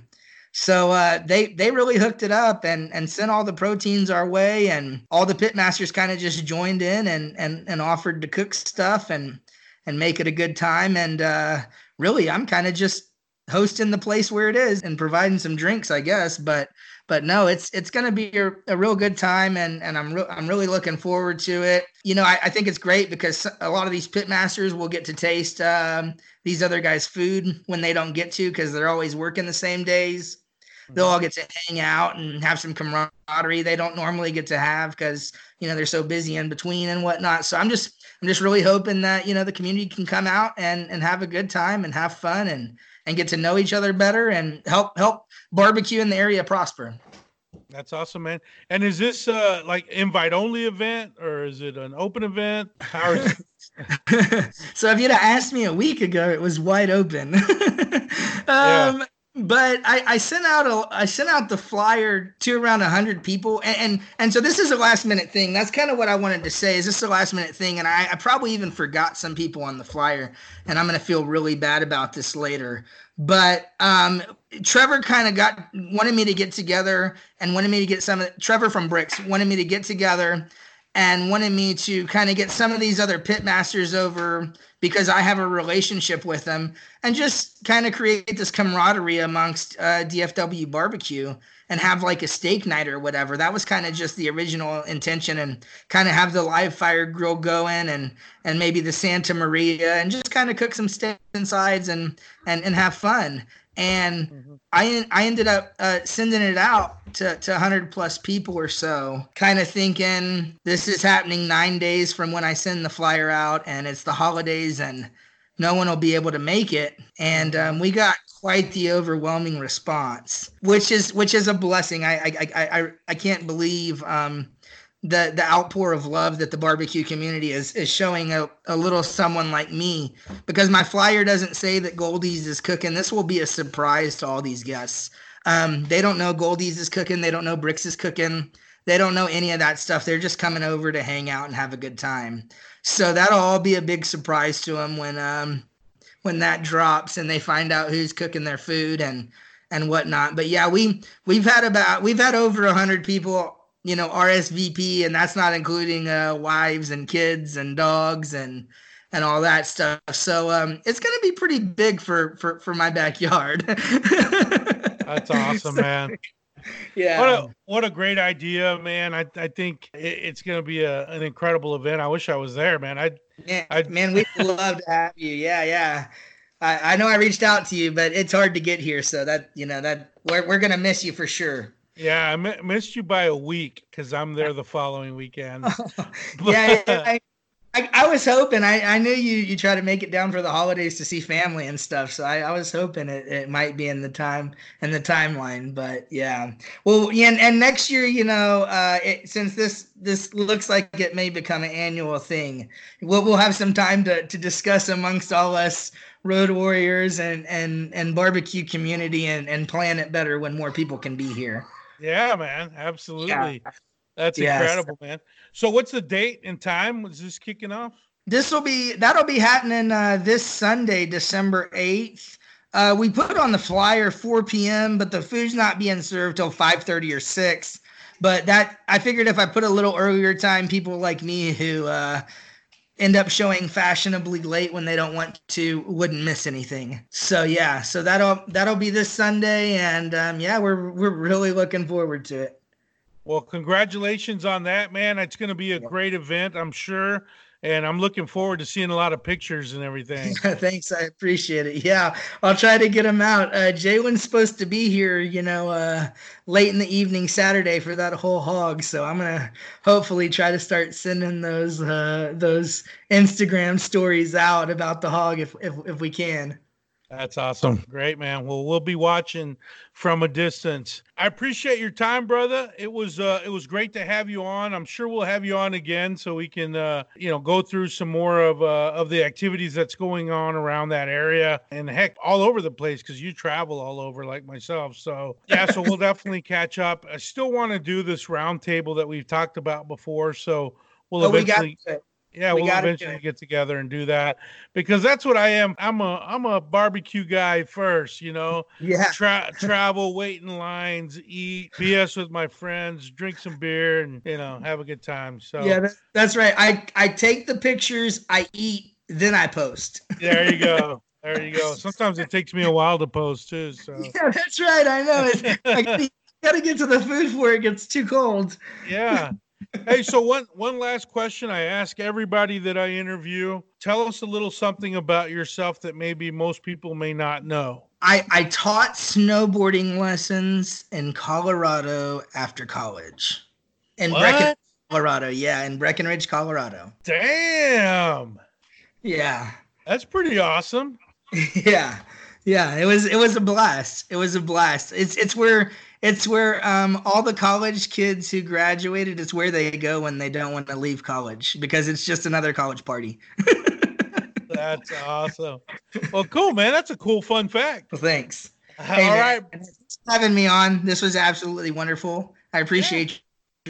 So uh, they they really hooked it up and and sent all the proteins our way, and all the pitmasters kind of just joined in and and and offered to cook stuff and and make it a good time. And uh, really, I'm kind of just hosting the place where it is and providing some drinks, I guess. But but no, it's it's going to be a, a, real good time, and and I'm re- I'm really looking forward to it. You know, I, I, think it's great because a lot of these pit masters will get to taste um, these other guys' food when they don't get to because they're always working the same days. They'll all get to hang out and have some camaraderie they don't normally get to have because you know they're so busy in between and whatnot. So I'm just I'm just really hoping that you know the community can come out and and have a good time and have fun and and get to know each other better and help help barbecue in the area prosper. That's awesome, man. And is this uh like invite only event or is it an open event? So if you'd have asked me a week ago, it was wide open. um, yeah but I, I sent out a I sent out the flyer to around hundred people, and, and, and so this is a last minute thing. That's kind of what I wanted to say. Is this a last minute thing? And I, I probably even forgot some people on the flyer, and I'm gonna feel really bad about this later. But um, Trevor kind of got wanted me to get together and wanted me to get some. Trevor from Brix wanted me to get together and wanted me to kind of get some of these other pit masters over because I have a relationship with them and just kind of create this camaraderie amongst uh, DFW barbecue and have like a steak night or whatever. That was kind of just the original intention and kind of have the live fire grill going and and maybe the Santa Maria and just kind of cook some steaks and sides and and and have fun. And mm-hmm. I I ended up uh, sending it out to, to 100 plus people or so, kind of thinking this is happening nine days from when I send the flyer out, and it's the holidays, and no one will be able to make it. And um, we got quite the overwhelming response, which is which is a blessing. I I I I, I can't believe um, the the outpour of love that the barbecue community is is showing a, a little someone like me because my flyer doesn't say that Goldee's is cooking. This will be a surprise to all these guests. Um, they don't know Goldee's is cooking. They don't know Brix is cooking. They don't know any of that stuff. They're just coming over to hang out and have a good time. So that'll all be a big surprise to them when um, when that drops and they find out who's cooking their food and and whatnot. But yeah, we we've had about we've had over a hundred people, you know, RSVP, and that's not including uh, wives and kids and dogs and and all that stuff. So um, it's gonna be pretty big for for for my backyard. That's awesome, man. Yeah. What a what a great idea, man. I I think it's gonna be a, an incredible event. I wish I was there, man. I yeah, I'd... man, we'd love to have you. Yeah, yeah. I, I know I reached out to you, but it's hard to get here. So that you know that we're we're gonna miss you for sure. Yeah, I missed you by a week because I'm there the following weekend. yeah, yeah, I, I was hoping I, I knew you you try to make it down for the holidays to see family and stuff so I, I was hoping it, it might be in the time in the timeline but yeah well yeah, and, and next year you know uh, it, since this this looks like it may become an annual thing we'll, we'll have some time to, to discuss amongst all us road warriors and and and barbecue community and and plan it better when more people can be here yeah man absolutely yeah. that's yes. incredible man so what's the date and time? Was this kicking off? This will be that'll be happening uh, this Sunday, December eighth. Uh, we put on the flyer 4 p.m., but the food's not being served till 5:30 or 6. But that I figured if I put a little earlier time, people like me who uh, end up showing fashionably late when they don't want to wouldn't miss anything. So yeah, so that'll that'll be this Sunday, and um, yeah, we're we're really looking forward to it. Well, congratulations on that, man. It's going to be a great event, I'm sure. And I'm looking forward to seeing a lot of pictures and everything. Thanks. I appreciate it. Yeah, I'll try to get them out. Uh, Jalen's supposed to be here, you know, uh, late in the evening Saturday for that whole hog. So I'm to hopefully try to start sending those uh, those Instagram stories out about the hog if, if, if we can. That's awesome. Great, man. Well, we'll be watching from a distance. I appreciate your time, brother. It was uh it was great to have you on. I'm sure we'll have you on again so we can uh you know go through some more of uh of the activities that's going on around that area and heck all over the place cuz you travel all over like myself. So, yeah, so we'll definitely catch up. I still want to do this roundtable that we've talked about before, so we'll oh, eventually we yeah, we will eventually get together and do that because that's what I am. I'm a I'm a barbecue guy first, you know. Yeah. Tra- travel, wait in lines, eat, BS with my friends, drink some beer, and you know have a good time. So yeah, that's right. I I take the pictures, I eat, then I post. there you go. There you go. Sometimes it takes me a while to post too. So yeah, that's right. I know. It's, I gotta get to the food before it gets too cold. Yeah hey, so one one last question I ask everybody that I interview. Tell us a little something about yourself that maybe most people may not know. I, I taught snowboarding lessons in Colorado after college. In what? Breckenridge, Colorado. Yeah, in Breckenridge, Colorado. Damn. Yeah. That's pretty awesome. yeah. Yeah, it was it was a blast. It was a blast. It's it's where it's where um, all the college kids who graduated it's where they go when they don't want to leave college because it's just another college party. That's awesome. Well cool man. That's a cool fun fact. Well, thanks. Hey, all right. having me on. This was absolutely wonderful. I appreciate yeah.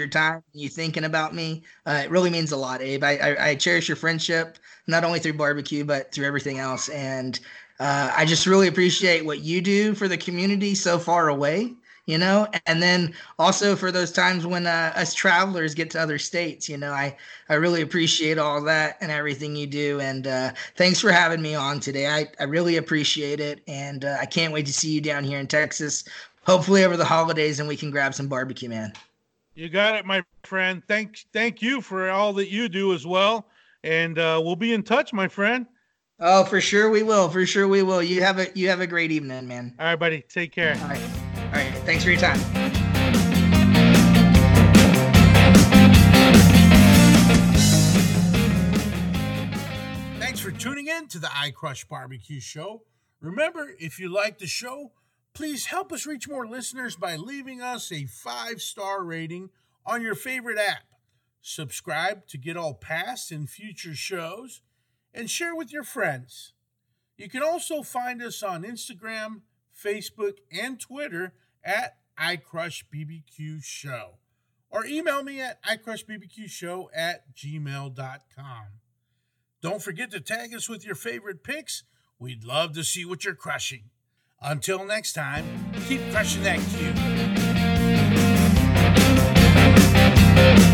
your time you thinking about me. Uh, it really means a lot abe. I, I, I cherish your friendship not only through barbecue but through everything else. And uh, I just really appreciate what you do for the community so far away you know? And then also for those times when uh, us travelers get to other states you know i i really appreciate all that and everything you do. And uh, thanks for having me on today. I i really appreciate it. And uh, i can't wait to see you down here in texas hopefully over the holidays and we can grab some barbecue man. You got it my friend. Thank thank you for all that you do as well. And uh, we'll be in touch my friend. Oh for sure we will. For sure we will. You have a you have a great evening man. All right buddy. Take care Thanks for your time. Thanks for tuning in to the I Crush Barbecue Show. Remember, if you like the show, please help us reach more listeners by leaving us a five star rating on your favorite app. Subscribe to get all past and future shows, and share with your friends. You can also find us on Instagram, Facebook, and Twitter at iCrushBBQ Show. Or email me at iCrushBBQShow at gmail.com. Don't forget to tag us with your favorite picks. We'd love to see what you're crushing. Until next time, keep crushing that cue.